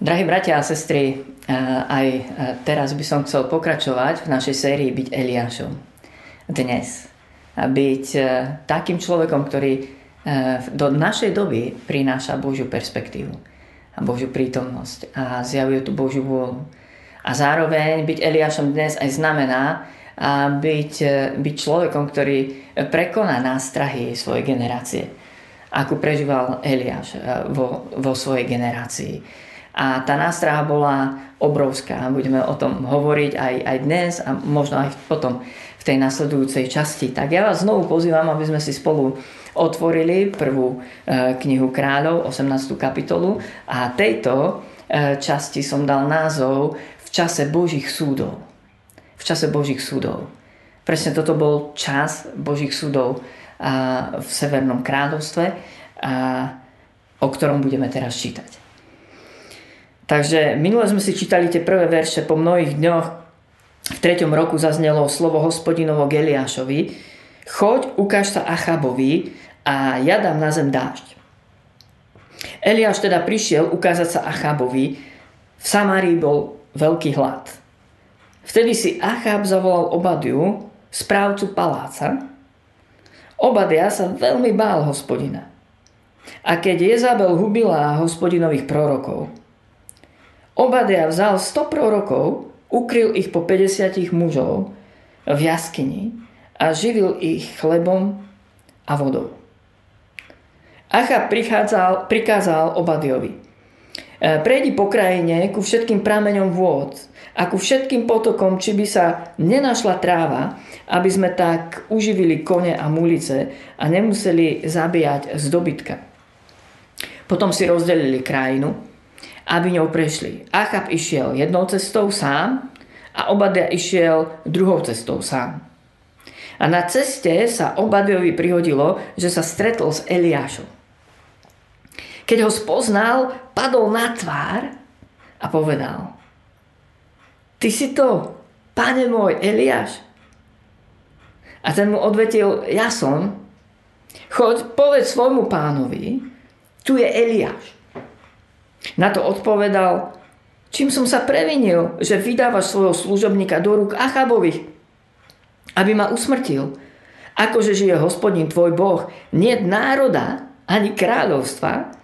Drahí bratia a sestry, aj teraz by som chcel pokračovať v našej sérii Byť Eliášom. Dnes. Byť takým človekom, ktorý do našej doby prináša Božiu perspektívu a Božiu prítomnosť a zjavuje tú Božiu vôľu. A zároveň byť Eliášom dnes aj znamená byť, byť človekom, ktorý prekoná nástrahy svojej generácie, ako prežíval Eliáš vo, vo svojej generácii a tá nástraha bola obrovská. Budeme o tom hovoriť aj, aj dnes a možno aj potom v tej nasledujúcej časti. Tak ja vás znovu pozývam, aby sme si spolu otvorili prvú e, knihu kráľov, 18. kapitolu a tejto e, časti som dal názov v čase Božích súdov. V čase Božích súdov. Presne toto bol čas Božích súdov v Severnom kráľovstve, o ktorom budeme teraz čítať. Takže minule sme si čítali tie prvé verše po mnohých dňoch. V treťom roku zaznelo slovo hospodinovo Geliášovi. Choď, ukáž sa Achabovi a ja dám na zem dážď. Eliáš teda prišiel ukázať sa Achabovi. V Samárii bol veľký hlad. Vtedy si Achab zavolal Obadiu, správcu paláca. Obadia sa veľmi bál hospodina. A keď Jezabel hubila hospodinových prorokov, Obadia vzal 100 prorokov, ukryl ich po 50 mužov v jaskyni a živil ich chlebom a vodou. Acha prichádzal, prikázal Obadiovi. E, prejdi po krajine ku všetkým prameňom vôd a ku všetkým potokom, či by sa nenašla tráva, aby sme tak uživili kone a mulice a nemuseli zabíjať z dobytka. Potom si rozdelili krajinu aby ňou prešli. Achab išiel jednou cestou sám a Obadia išiel druhou cestou sám. A na ceste sa Obadiovi prihodilo, že sa stretol s Eliášom. Keď ho spoznal, padol na tvár a povedal Ty si to, pane môj, Eliáš? A ten mu odvetil, ja som. Choď, povedz svojmu pánovi, tu je Eliáš. Na to odpovedal, čím som sa previnil, že vydávaš svojho služobníka do rúk Achabových, aby ma usmrtil. Akože žije hospodin tvoj Boh, nie národa ani kráľovstva,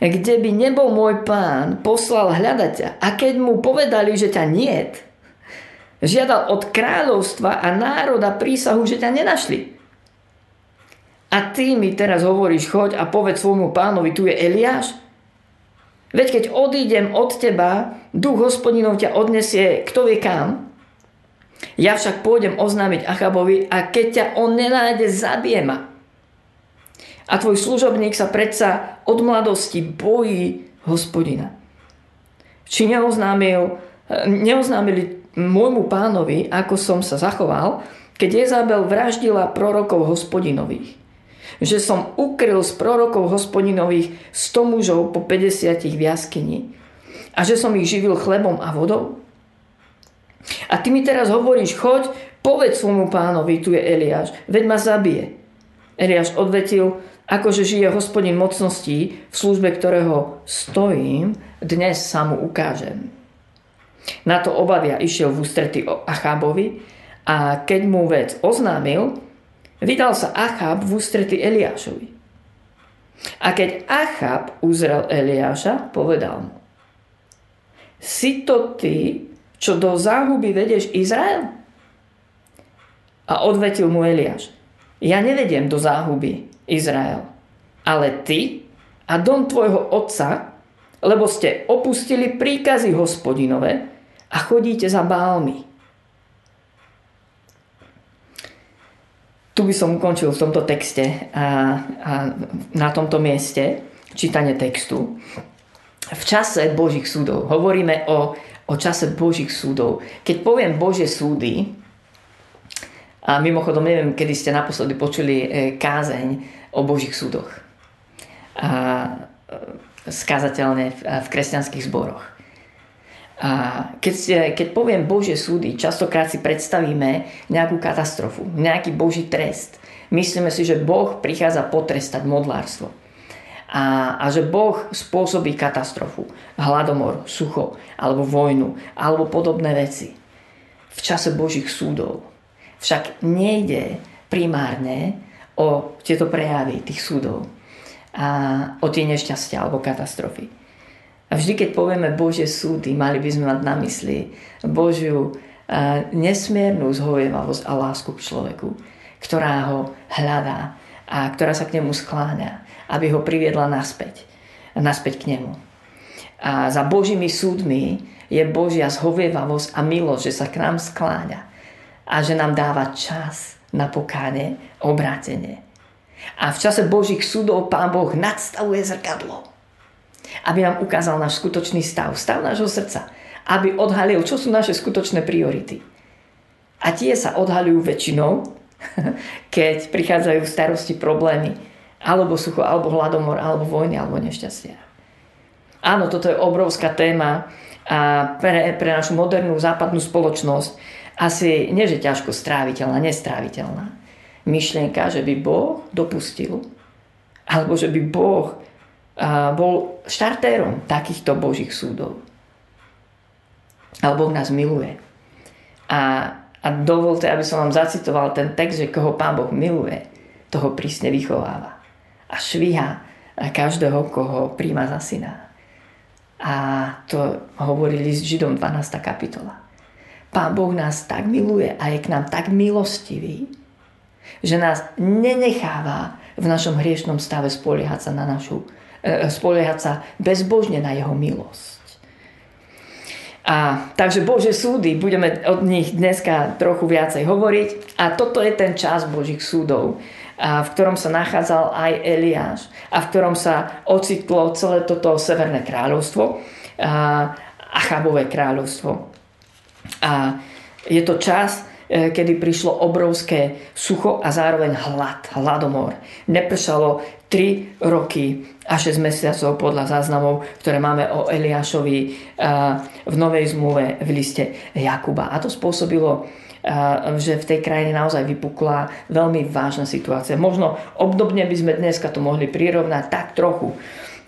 kde by nebol môj pán, poslal hľadať ťa. A keď mu povedali, že ťa niet, žiadal od kráľovstva a národa prísahu, že ťa nenašli. A ty mi teraz hovoríš, choď a povedz svojmu pánovi, tu je Eliáš, Veď keď odídem od teba, duch hospodinov ťa odnesie kto vie kam. Ja však pôjdem oznámiť Achabovi a keď ťa on nenájde, zabije ma. A tvoj služobník sa predsa od mladosti bojí hospodina. Či neoznámil, neoznámili môjmu pánovi, ako som sa zachoval, keď Jezabel vraždila prorokov hospodinových že som ukryl z prorokov hospodinových 100 mužov po 50 v jaskyni a že som ich živil chlebom a vodou? A ty mi teraz hovoríš, choď, povedz svojmu pánovi, tu je Eliáš, veď ma zabije. Eliáš odvetil, akože žije hospodin mocností, v službe ktorého stojím, dnes sa mu ukážem. Na to Obadia išiel v ústrety Achábovi a keď mu vec oznámil, Vydal sa Achab v ústrety Eliášovi. A keď Achab uzrel Eliáša, povedal mu, si to ty, čo do záhuby vedeš Izrael? A odvetil mu Eliáš, ja nevediem do záhuby Izrael, ale ty a dom tvojho otca, lebo ste opustili príkazy hospodinové a chodíte za bálmi. Tu by som ukončil v tomto texte a, a na tomto mieste čítanie textu. V čase Božích súdov. Hovoríme o, o čase Božích súdov. Keď poviem Božie súdy, a mimochodom neviem, kedy ste naposledy počuli e, kázeň o Božích súdoch. A, e, skázateľne v, v kresťanských zboroch. A keď, keď poviem Božie súdy, častokrát si predstavíme nejakú katastrofu, nejaký Boží trest. Myslíme si, že Boh prichádza potrestať modlárstvo. a, a že Boh spôsobí katastrofu, hladomor, sucho, alebo vojnu, alebo podobné veci v čase Božích súdov. Však nejde primárne o tieto prejavy tých súdov a o tie nešťastia alebo katastrofy. A vždy, keď povieme Božie súdy, mali by sme mať na mysli Božiu nesmiernu zhovievavosť a lásku k človeku, ktorá ho hľadá a ktorá sa k nemu skláňa, aby ho priviedla naspäť, naspäť k nemu. A za Božími súdmi je Božia zhovievavosť a milosť, že sa k nám skláňa a že nám dáva čas na pokáne, obrátenie. A v čase Božích súdov Pán Boh nadstavuje zrkadlo, aby nám ukázal náš skutočný stav, stav nášho srdca, aby odhalil, čo sú naše skutočné priority. A tie sa odhalujú väčšinou, keď prichádzajú starosti, problémy, alebo sucho, alebo hladomor, alebo vojny, alebo nešťastia. Áno, toto je obrovská téma a pre, pre našu modernú západnú spoločnosť asi nie, že ťažko stráviteľná, nestráviteľná. Myšlienka, že by Boh dopustil, alebo že by Boh bol štartérom takýchto Božích súdov. Ale Boh nás miluje. A, a dovolte, aby som vám zacitoval ten text, že koho Pán Boh miluje, toho prísne vychováva. A švíha každého, koho príjma za syna. A to hovorí list Židom 12. kapitola. Pán Boh nás tak miluje a je k nám tak milostivý, že nás nenecháva v našom hriešnom stave spoliehať sa na našu, spoliehať sa bezbožne na jeho milosť. A, takže Bože súdy, budeme od nich dneska trochu viacej hovoriť. A toto je ten čas Božích súdov, a v ktorom sa nachádzal aj Eliáš a v ktorom sa ocitlo celé toto Severné kráľovstvo a Achabové kráľovstvo. A je to čas, e, kedy prišlo obrovské sucho a zároveň hlad, hladomor. Nepršalo 3 roky a 6 mesiacov podľa záznamov, ktoré máme o Eliášovi e, v Novej zmluve v liste Jakuba. A to spôsobilo e, že v tej krajine naozaj vypukla veľmi vážna situácia. Možno obdobne by sme dneska to mohli prirovnať tak trochu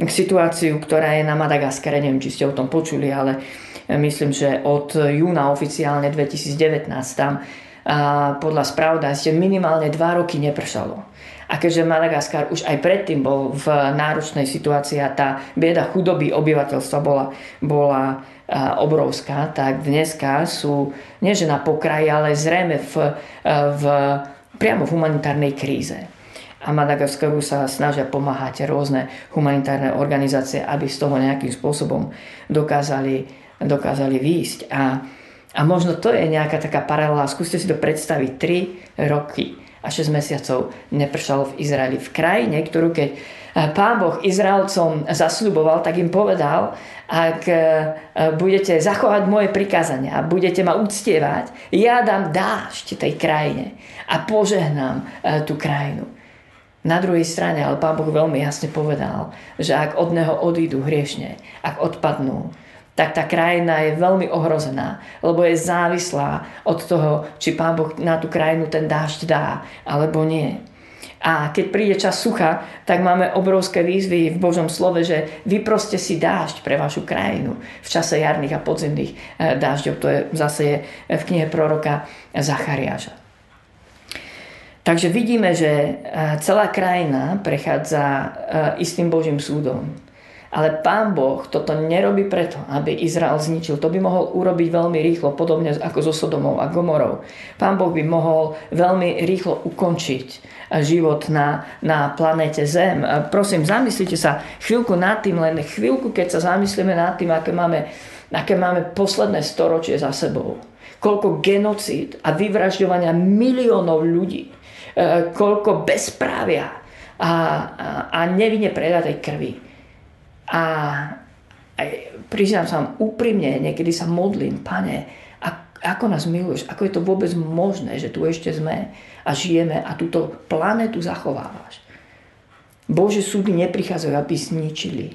situáciu, ktorá je na Madagaskare. Neviem, či ste o tom počuli, ale myslím, že od júna oficiálne 2019 tam a podľa správ ste minimálne 2 roky nepršalo. A keďže Madagaskar už aj predtým bol v náročnej situácii a tá bieda chudoby obyvateľstva bola, bola obrovská, tak dneska sú nie že na pokraji, ale zrejme v, v, priamo v humanitárnej kríze. A Madagaskaru sa snažia pomáhať rôzne humanitárne organizácie, aby z toho nejakým spôsobom dokázali, dokázali výjsť. A, a možno to je nejaká taká paralela. Skúste si to predstaviť. 3 roky a 6 mesiacov nepršalo v Izraeli. V krajine, ktorú keď eh, pán Boh Izraelcom zasľuboval, tak im povedal, ak eh, budete zachovať moje prikázania a budete ma uctievať, ja dám dážď tej krajine a požehnám eh, tú krajinu. Na druhej strane, ale pán Boh veľmi jasne povedal, že ak od neho odídu hriešne, ak odpadnú, tak tá krajina je veľmi ohrozená, lebo je závislá od toho, či Pán Boh na tú krajinu ten dážď dá, alebo nie. A keď príde čas sucha, tak máme obrovské výzvy v Božom slove, že vyproste si dážď pre vašu krajinu v čase jarných a podzimných eh, dážďov. To je zase je v knihe proroka Zachariáša. Takže vidíme, že eh, celá krajina prechádza eh, istým Božím súdom. Ale pán Boh toto nerobí preto, aby Izrael zničil. To by mohol urobiť veľmi rýchlo, podobne ako so Sodomou a Gomorou. Pán Boh by mohol veľmi rýchlo ukončiť život na, na planéte Zem. Prosím, zamyslite sa chvíľku nad tým, len chvíľku, keď sa zamyslíme nad tým, aké máme, aké máme posledné storočie za sebou. Koľko genocíd a vyvražďovania miliónov ľudí. E, koľko bezprávia a, a, a nevine predatej krvi a priznám sa vám úprimne, niekedy sa modlím, pane, ako nás miluješ, ako je to vôbec možné, že tu ešte sme a žijeme a túto planetu zachovávaš. Bože súdy neprichádzajú, aby zničili.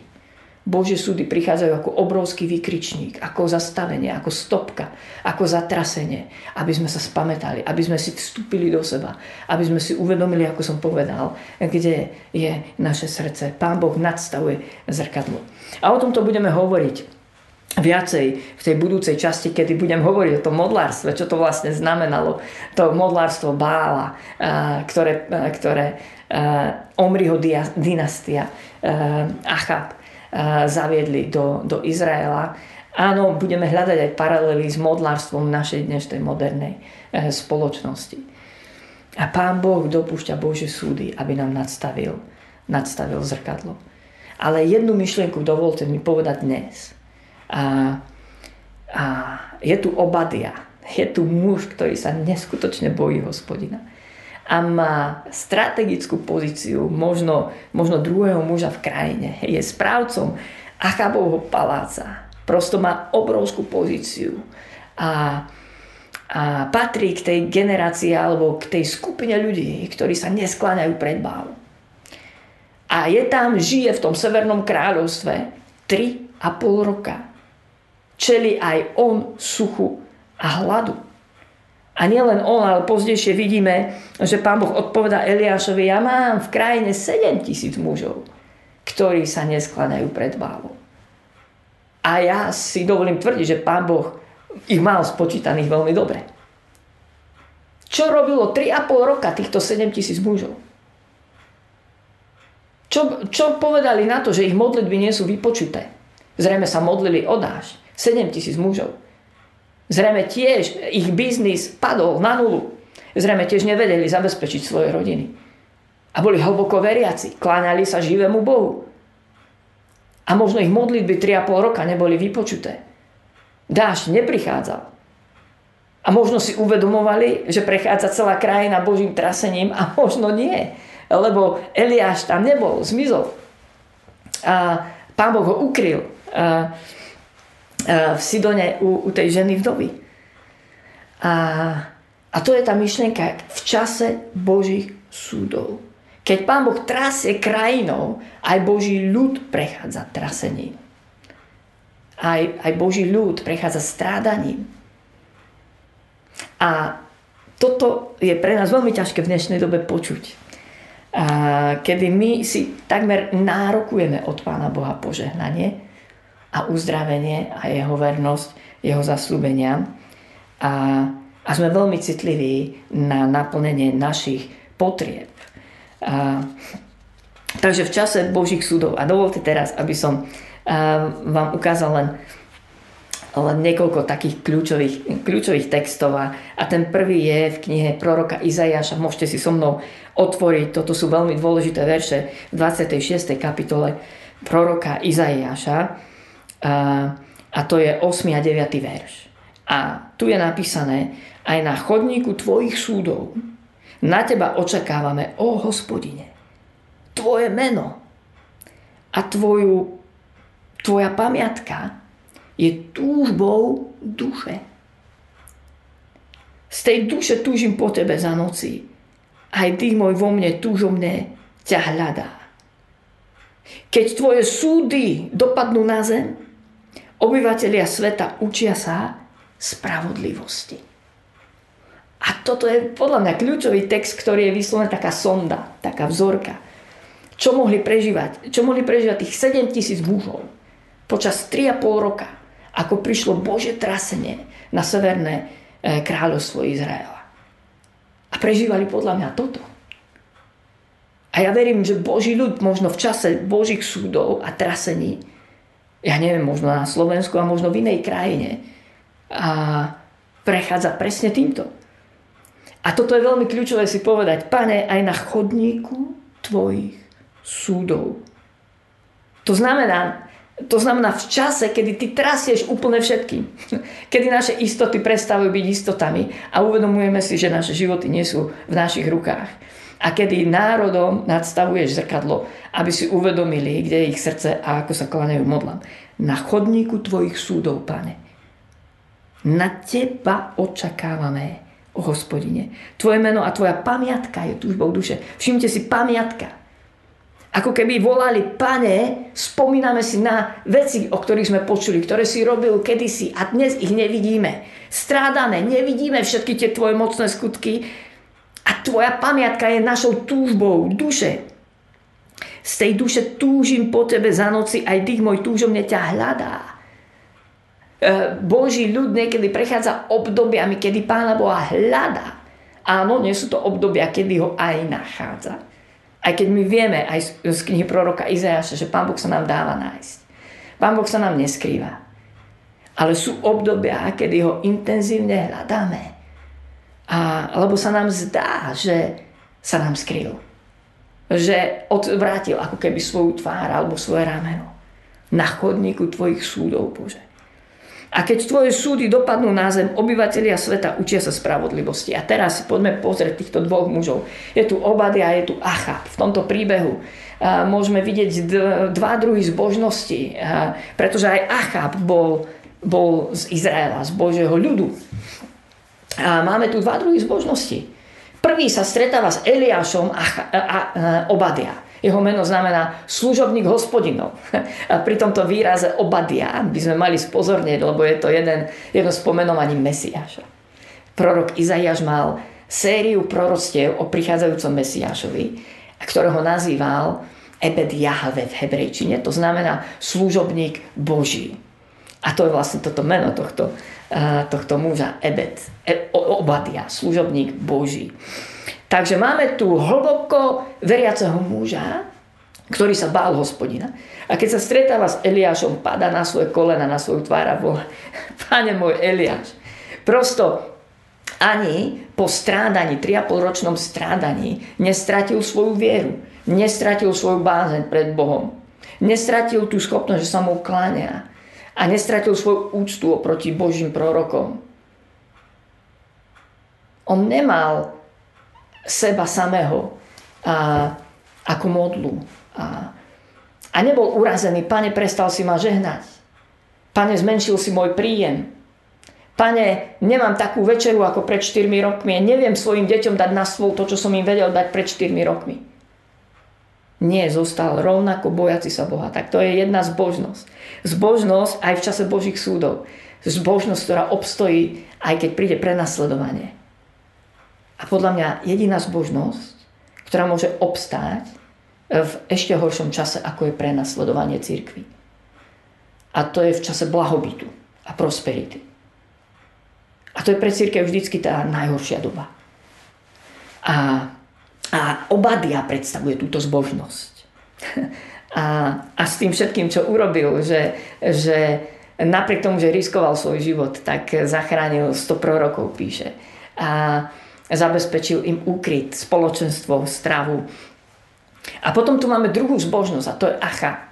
Božie súdy prichádzajú ako obrovský vykričník, ako zastavenie, ako stopka, ako zatrasenie, aby sme sa spametali, aby sme si vstúpili do seba, aby sme si uvedomili, ako som povedal, kde je naše srdce. Pán Boh nadstavuje zrkadlo. A o tomto budeme hovoriť viacej v tej budúcej časti, kedy budem hovoriť o tom modlárstve, čo to vlastne znamenalo, to modlárstvo Bála, ktoré, ktoré Omriho dynastia Achab zaviedli do, do Izraela. Áno, budeme hľadať aj paralely s modlárstvom našej dnešnej modernej e, spoločnosti. A Pán Boh dopúšťa Božie súdy, aby nám nadstavil, nadstavil zrkadlo. Ale jednu myšlienku dovolte mi povedať dnes. A, a je tu Obadia. Je tu muž, ktorý sa neskutočne bojí hospodina a má strategickú pozíciu, možno, možno druhého muža v krajine. Je správcom Achabovho paláca. Prosto má obrovskú pozíciu. A, a patrí k tej generácii alebo k tej skupine ľudí, ktorí sa neskláňajú pred Bálom. A je tam, žije v tom severnom kráľovstve 3,5 roka. Čeli aj on suchu a hladu. A nielen on, ale pozdejšie vidíme, že pán Boh odpoveda Eliášovi, ja mám v krajine 7 tisíc mužov, ktorí sa neskladajú pred Bálom. A ja si dovolím tvrdiť, že pán Boh ich mal spočítaných veľmi dobre. Čo robilo 3,5 roka týchto 7 tisíc mužov? Čo, čo povedali na to, že ich modlitby nie sú vypočuté? Zrejme sa modlili o dáž. 7 tisíc mužov. Zrejme tiež ich biznis padol na nulu. Zrejme tiež nevedeli zabezpečiť svoje rodiny. A boli hlboko veriaci. Kláňali sa živému Bohu. A možno ich modlitby 3,5 roka neboli vypočuté. Dáš neprichádzal. A možno si uvedomovali, že prechádza celá krajina Božím trasením a možno nie. Lebo Eliáš tam nebol, zmizol. A pán Boh ho ukryl. A v Sidone u, u tej ženy vdovy. A, a to je tá myšlienka v čase Božích súdov. Keď Pán Boh trasie krajinou, aj Boží ľud prechádza trasením. Aj, aj Boží ľud prechádza strádaním. A toto je pre nás veľmi ťažké v dnešnej dobe počuť. A kedy my si takmer nárokujeme od Pána Boha požehnanie, a uzdravenie a jeho vernosť, jeho zaslúbenia. A, a sme veľmi citliví na naplnenie našich potrieb. A, takže v čase Božích súdov, a dovolte teraz, aby som a, vám ukázal len, len niekoľko takých kľúčových, kľúčových textov. A, a ten prvý je v knihe proroka Izajaša. Môžete si so mnou otvoriť, toto sú veľmi dôležité verše v 26. kapitole proroka Izajaša. A, to je 8. a 9. verš. A tu je napísané, aj na chodníku tvojich súdov na teba očakávame, o hospodine, tvoje meno a tvoju, tvoja pamiatka je túžbou duše. Z tej duše túžim po tebe za noci. Aj ty môj vo mne túžomne ťa hľadá. Keď tvoje súdy dopadnú na zem, Obyvatelia sveta učia sa spravodlivosti. A toto je podľa mňa kľúčový text, ktorý je vyslovený taká sonda, taká vzorka. Čo mohli prežívať? Čo mohli prežívať tých 7 tisíc mužov počas 3,5 roka, ako prišlo Bože trasenie na severné e, kráľovstvo Izraela. A prežívali podľa mňa toto. A ja verím, že Boží ľud možno v čase Božích súdov a trasení ja neviem, možno na Slovensku a možno v inej krajine. A prechádza presne týmto. A toto je veľmi kľúčové si povedať, pane, aj na chodníku tvojich súdov. To znamená, to znamená v čase, kedy ty trasieš úplne všetkým. Kedy naše istoty prestávajú byť istotami a uvedomujeme si, že naše životy nie sú v našich rukách a kedy národom nadstavuješ zrkadlo, aby si uvedomili, kde je ich srdce a ako sa klaňajú modlám. Na chodníku tvojich súdov, pane. Na teba očakávame, o hospodine. Tvoje meno a tvoja pamiatka je túžbou duše. Všimte si, pamiatka. Ako keby volali, pane, spomíname si na veci, o ktorých sme počuli, ktoré si robil kedysi a dnes ich nevidíme. Strádané, nevidíme všetky tie tvoje mocné skutky tvoja pamiatka je našou túžbou duše. Z tej duše túžim po tebe za noci, aj dých môj túžomne ťa hľadá. E, Boží ľud niekedy prechádza obdobiami, kedy Pána Boha hľadá. Áno, nie sú to obdobia, kedy ho aj nachádza. Aj keď my vieme aj z knihy proroka Izajaša, že Pán Boh sa nám dáva nájsť. Pán Boh sa nám neskrýva. Ale sú obdobia, kedy ho intenzívne hľadáme. A, lebo sa nám zdá, že sa nám skryl. Že odvrátil ako keby svoju tvár alebo svoje rameno na chodníku tvojich súdov, Bože. A keď tvoje súdy dopadnú na zem, obyvateľia sveta učia sa spravodlivosti. A teraz poďme pozrieť týchto dvoch mužov. Je tu Obadia a je tu Achab. V tomto príbehu môžeme vidieť dva druhy zbožnosti, pretože aj Achab bol, bol z Izraela, z Božieho ľudu. A máme tu dva druhy zbožnosti. Prvý sa stretáva s Eliášom a, a, a Obadia. Jeho meno znamená služobník hospodinov. A pri tomto výraze Obadia by sme mali spozornieť, lebo je to jeden, jedno z pomenovaní Mesiáša. Prorok Izaiáš mal sériu prorostiev o prichádzajúcom Mesiášovi, ktorého nazýval Ebed Jahve v hebrejčine, to znamená služobník Boží. A to je vlastne toto meno tohto, tohto muža, Ebed, e, Obadia, služobník Boží. Takže máme tu hlboko veriaceho muža, ktorý sa bál hospodina. A keď sa stretáva s Eliášom, pada na svoje kolena, na svoju tvár a volá, Pane môj Eliáš, prosto ani po strádaní, 3,5 ročnom strádaní, nestratil svoju vieru, nestratil svoju bázeň pred Bohom, nestratil tú schopnosť, že sa mu kláňa a nestratil svoju úctu oproti Božím prorokom. On nemal seba samého a, ako modlu. A, a nebol urazený, pane, prestal si ma žehnať. Pane, zmenšil si môj príjem. Pane, nemám takú večeru ako pred 4 rokmi a neviem svojim deťom dať na stôl to, čo som im vedel dať pred 4 rokmi. Nie, zostal rovnako bojaci sa Boha. Tak to je jedna zbožnosť. Zbožnosť aj v čase Božích súdov. Zbožnosť, ktorá obstojí, aj keď príde prenasledovanie. A podľa mňa jediná zbožnosť, ktorá môže obstáť v ešte horšom čase, ako je prenasledovanie církvy. A to je v čase blahobytu a prosperity. A to je pre církev vždycky tá najhoršia doba. A, a Obadia predstavuje túto zbožnosť. A, a s tým všetkým, čo urobil, že, že napriek tomu, že riskoval svoj život, tak zachránil 100 prorokov, píše. A, zabezpečil im úkryt, spoločenstvo, stravu. A potom tu máme druhú zbožnosť a to je Acha.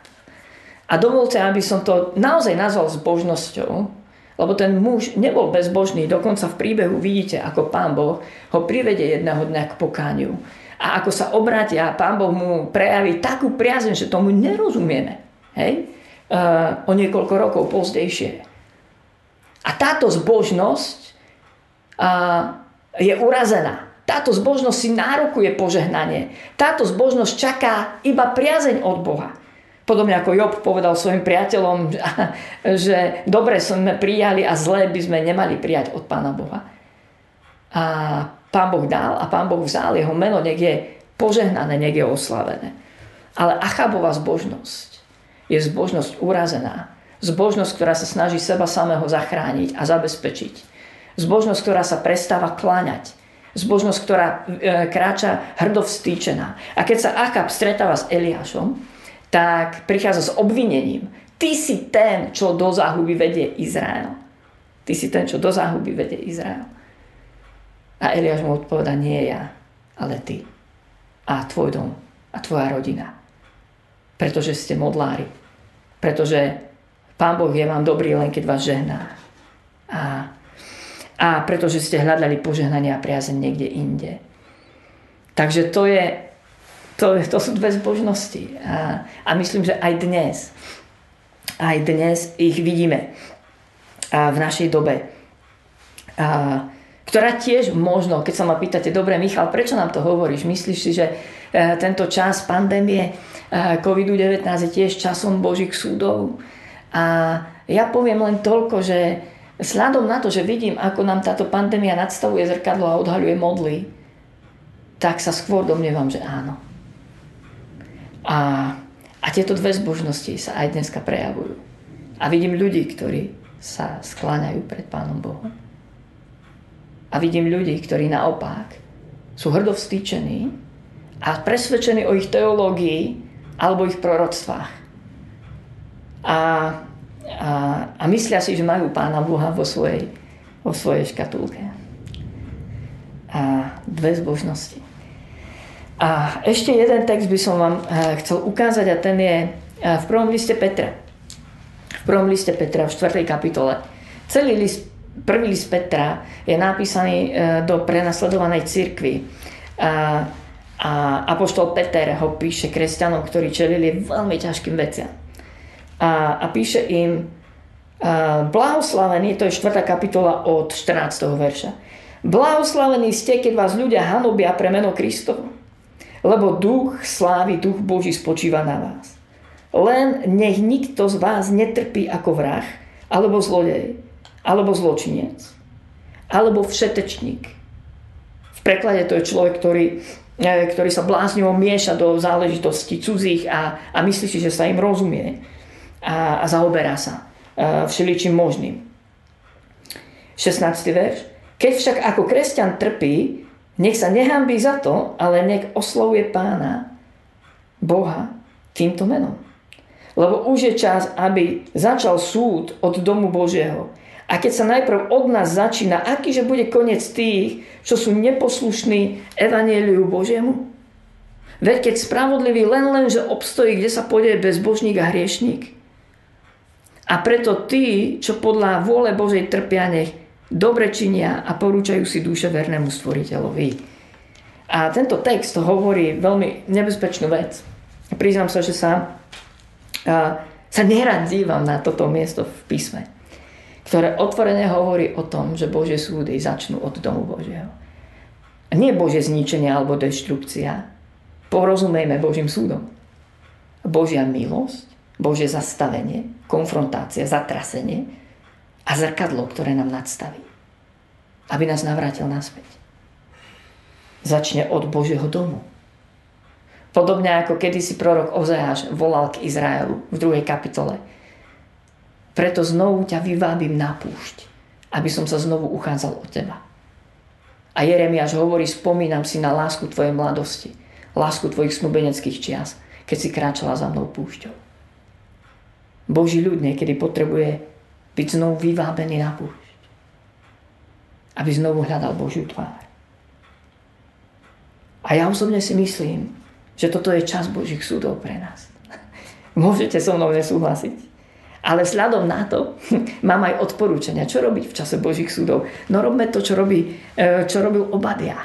A dovolte, aby som to naozaj nazval zbožnosťou, lebo ten muž nebol bezbožný, dokonca v príbehu vidíte, ako pán Boh ho privede jedného dňa k pokániu. A ako sa obrátia a pán Boh mu prejaví takú priazeň, že tomu nerozumieme. Hej? Uh, o niekoľko rokov pozdejšie. A táto zbožnosť uh, je urazená. Táto zbožnosť si nárokuje požehnanie. Táto zbožnosť čaká iba priazeň od Boha. Podobne ako Job povedal svojim priateľom, že dobre sme prijali a zlé by sme nemali prijať od Pána Boha. A Pán Boh dal a Pán Boh vzal, jeho meno nech je požehnané, nech je oslavené. Ale Achabová zbožnosť je zbožnosť urazená. Zbožnosť, ktorá sa snaží seba samého zachrániť a zabezpečiť Zbožnosť, ktorá sa prestáva kláňať. Zbožnosť, ktorá e, kráča hrdo vstýčená. A keď sa Achab stretáva s Eliášom, tak prichádza s obvinením. Ty si ten, čo do záhuby vedie Izrael. Ty si ten, čo do záhuby vedie Izrael. A Eliáš mu odpoveda, nie ja, ale ty. A tvoj dom. A tvoja rodina. Pretože ste modlári. Pretože Pán Boh je vám dobrý, len keď vás žehná. A a pretože ste hľadali požehnanie a priazeň niekde inde. Takže to, je, to, to sú dve zbožnosti. A, a myslím, že aj dnes, aj dnes ich vidíme a v našej dobe. A, ktorá tiež možno, keď sa ma pýtate, dobre Michal, prečo nám to hovoríš? Myslíš si, že, tento čas pandémie COVID-19 je tiež časom Božích súdov. A ja poviem len toľko, že sľadom na to, že vidím, ako nám táto pandémia nadstavuje zrkadlo a odhaľuje modly, tak sa skôr domnievam, že áno. A, a tieto dve zbožnosti sa aj dneska prejavujú. A vidím ľudí, ktorí sa skláňajú pred Pánom Bohom. A vidím ľudí, ktorí naopak sú hrdo vstýčení a presvedčení o ich teológii alebo ich proroctvách. A, a, a myslia si, že majú Pána Boha vo svojej, vo svojej škatulke. A dve zbožnosti. A ešte jeden text by som vám eh, chcel ukázať a ten je eh, v prvom liste Petra. V prvom liste Petra v 4. kapitole. Celý list, prvý list Petra je napísaný eh, do prenasledovanej cirkvi. A, a Apoštol Peter ho píše kresťanom, ktorí čelili veľmi ťažkým veciam. A, a píše im blahoslavený, to je 4. kapitola od 14. verša. Blahoslavení ste, keď vás ľudia hanobia pre meno Kristovo lebo duch slávy, duch Boží spočíva na vás. Len nech nikto z vás netrpí ako vrah, alebo zlodej, alebo zločinec, alebo všetečník. V preklade to je človek, ktorý, e, ktorý sa bláznivo mieša do záležitostí cudzích a, a myslí si, že sa im rozumie a, a zaoberá sa e, všeličím možným. 16. verš. Keď však ako kresťan trpí, nech sa nehambí za to, ale nech oslovuje pána, Boha, týmto menom. Lebo už je čas, aby začal súd od domu Božieho. A keď sa najprv od nás začína, akýže bude koniec tých, čo sú neposlušní evanieliu Božiemu? Veď keď spravodlivý len len, že obstojí, kde sa pôjde bezbožník a hriešník. A preto tí, čo podľa vôle Božej trpia, nech dobre činia a porúčajú si duše vernému stvoriteľovi. A tento text hovorí veľmi nebezpečnú vec. Priznám sa, že sa, sa nerad dívam na toto miesto v písme, ktoré otvorene hovorí o tom, že Božie súdy začnú od domu Božieho. Nie Božie zničenie alebo deštrukcia. Porozumejme Božím súdom. Božia milosť, Božie zastavenie, konfrontácia, zatrasenie, a zrkadlo, ktoré nám nadstaví. Aby nás navrátil naspäť. Začne od Božieho domu. Podobne ako kedysi prorok Ozeáš volal k Izraelu v druhej kapitole. Preto znovu ťa vyvábim na púšť, aby som sa znovu uchádzal o teba. A Jeremiáš hovorí, spomínam si na lásku tvojej mladosti, lásku tvojich snubeneckých čias, keď si kráčala za mnou púšťou. Boží ľud niekedy potrebuje byť znovu vyvábený na púšť. Aby znovu hľadal Božiu tvár. A ja osobne si myslím, že toto je čas Božích súdov pre nás. Môžete so mnou nesúhlasiť. Ale vzhľadom na to mám aj odporúčania, čo robiť v čase Božích súdov. No robme to, čo, robí, e, čo robil Obadia.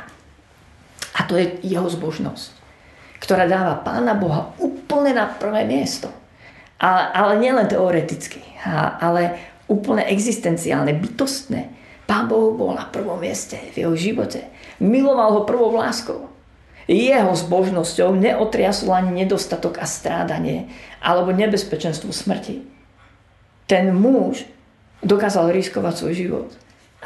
A to je jeho zbožnosť, ktorá dáva Pána Boha úplne na prvé miesto. Ale, ale nielen teoreticky, ale úplne existenciálne, bytostné. Pán Boh bol na prvom mieste v jeho živote. Miloval ho prvou láskou. Jeho zbožnosťou neotriasol ani nedostatok a strádanie alebo nebezpečenstvo smrti. Ten muž dokázal riskovať svoj život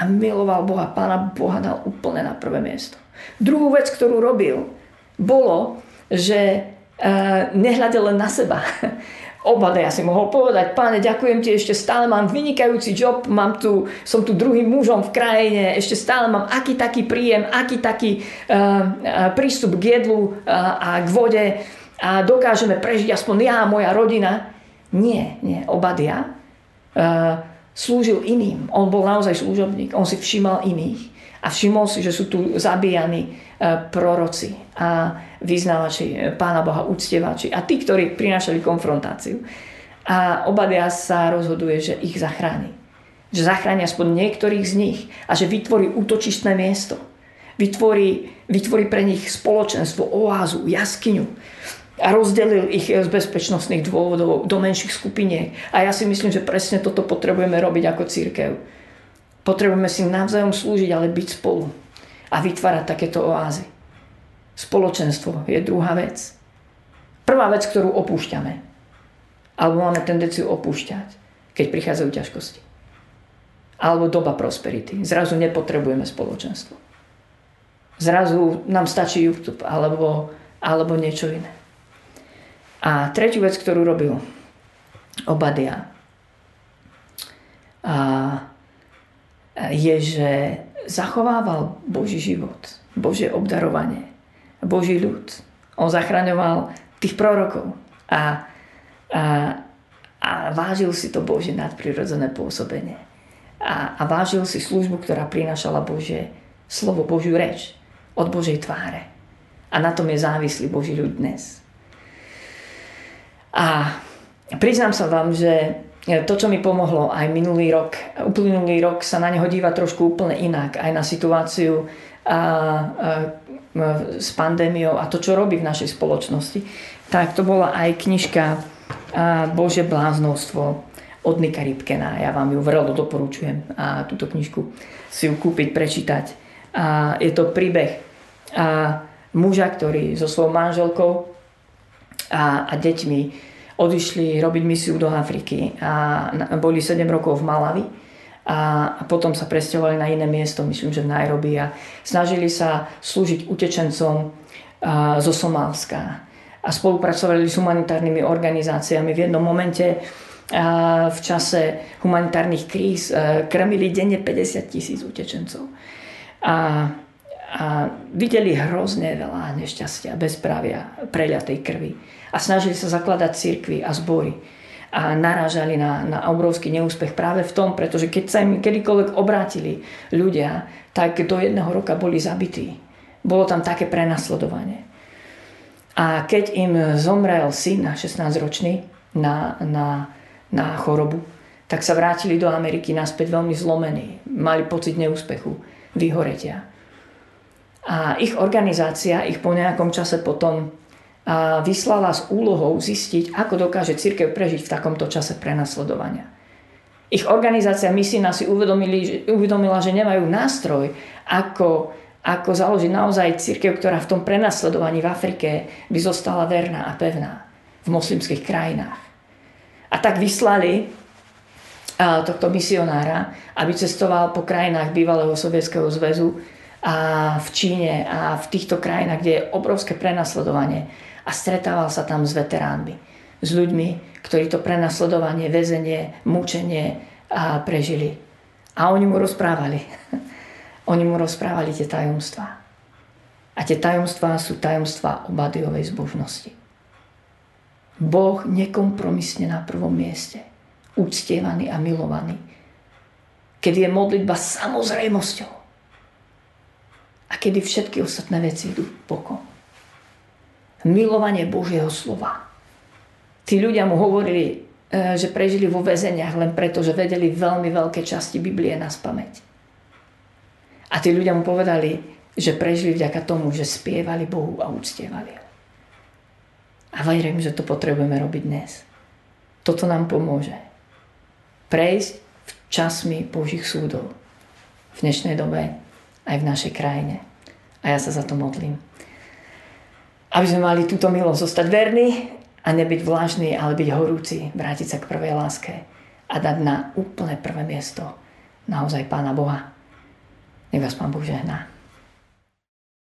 a miloval Boha. Pána Boha dal úplne na prvé miesto. Druhú vec, ktorú robil, bolo, že uh, nehľadel len na seba. Obada ja si mohol povedať, páne, ďakujem ti, ešte stále mám vynikajúci job, mám tu, som tu druhým mužom v krajine, ešte stále mám aký taký príjem, aký taký uh, prístup k jedlu uh, a k vode a dokážeme prežiť aspoň ja a moja rodina. Nie, nie, Obadia slúžil iným. On bol naozaj služobník, on si všímal iných a všimol si, že sú tu zabíjani proroci a vyznávači e, Pána Boha, uctievači a tí, ktorí prinášali konfrontáciu. A Obadia sa rozhoduje, že ich zachráni. Že zachráni aspoň niektorých z nich a že vytvorí útočistné miesto. Vytvorí, vytvorí pre nich spoločenstvo, oázu, jaskyňu a rozdelil ich z bezpečnostných dôvodov do menších skupiniek. A ja si myslím, že presne toto potrebujeme robiť ako církev. Potrebujeme si navzájom slúžiť, ale byť spolu a vytvárať takéto oázy. Spoločenstvo je druhá vec. Prvá vec, ktorú opúšťame. Alebo máme tendenciu opúšťať, keď prichádzajú ťažkosti. Alebo doba prosperity. Zrazu nepotrebujeme spoločenstvo. Zrazu nám stačí YouTube alebo, alebo niečo iné. A tretiu vec, ktorú robil Obadia, a je, že zachovával Boží život, Božie obdarovanie, Boží ľud. On zachraňoval tých prorokov a, a, a vážil si to Božie nadprirodzené pôsobenie. A, a vážil si službu, ktorá prinášala Božie slovo, Božiu reč od Božej tváre. A na tom je závislý Boží ľud dnes. A priznám sa vám, že to, čo mi pomohlo aj minulý rok, uplynulý rok sa na neho díva trošku úplne inak, aj na situáciu a, a, s pandémiou a to, čo robí v našej spoločnosti, tak to bola aj knižka Bože bláznostvo od Nika Rybkena. Ja vám ju vrelo doporučujem a túto knižku si ju kúpiť, prečítať. A je to príbeh a muža, ktorý so svojou manželkou a, a deťmi odišli robiť misiu do Afriky a boli 7 rokov v Malavi a potom sa presťahovali na iné miesto, myslím, že v Nairobi a snažili sa slúžiť utečencom zo Somálska a spolupracovali s humanitárnymi organizáciami. V jednom momente v čase humanitárnych kríz krmili denne 50 tisíc utečencov. A, a videli hrozne veľa nešťastia, bezprávia, preľatej krvi a snažili sa zakladať cirkvy a zbory a narážali na, na obrovský neúspech práve v tom, pretože keď sa im kedykoľvek obrátili ľudia, tak do jedného roka boli zabití. Bolo tam také prenasledovanie. A keď im zomrel syn 16-ročný na, na, na chorobu, tak sa vrátili do Ameriky naspäť veľmi zlomení. Mali pocit neúspechu, vyhoretia. A ich organizácia ich po nejakom čase potom a vyslala s úlohou zistiť, ako dokáže církev prežiť v takomto čase prenasledovania. Ich organizácia misína si uvedomili, uvedomila, že nemajú nástroj, ako, ako založiť naozaj církev, ktorá v tom prenasledovaní v Afrike by zostala verná a pevná v moslimských krajinách. A tak vyslali tohto misionára, aby cestoval po krajinách bývalého Sovietskeho zväzu a v Číne a v týchto krajinách, kde je obrovské prenasledovanie a stretával sa tam s veteránmi, s ľuďmi, ktorí to prenasledovanie, väzenie, mučenie a prežili. A oni mu rozprávali. oni mu rozprávali tie tajomstvá. A tie tajomstvá sú tajomstvá obadiovej zbožnosti. Boh nekompromisne na prvom mieste. Uctievaný a milovaný. Kedy je modlitba samozrejmosťou. A kedy všetky ostatné veci idú bokom milovanie Božieho slova. Tí ľudia mu hovorili, e, že prežili vo väzeniach len preto, že vedeli veľmi veľké časti Biblie na spameť. A tí ľudia mu povedali, že prežili vďaka tomu, že spievali Bohu a uctievali ho. A verím, že to potrebujeme robiť dnes. Toto nám pomôže. Prejsť v časmi Božích súdov. V dnešnej dobe aj v našej krajine. A ja sa za to modlím aby sme mali túto milosť zostať verní a nebyť vlážny, ale byť horúci, vrátiť sa k prvej láske a dať na úplne prvé miesto naozaj Pána Boha. Nech vás Pán Boh žehná.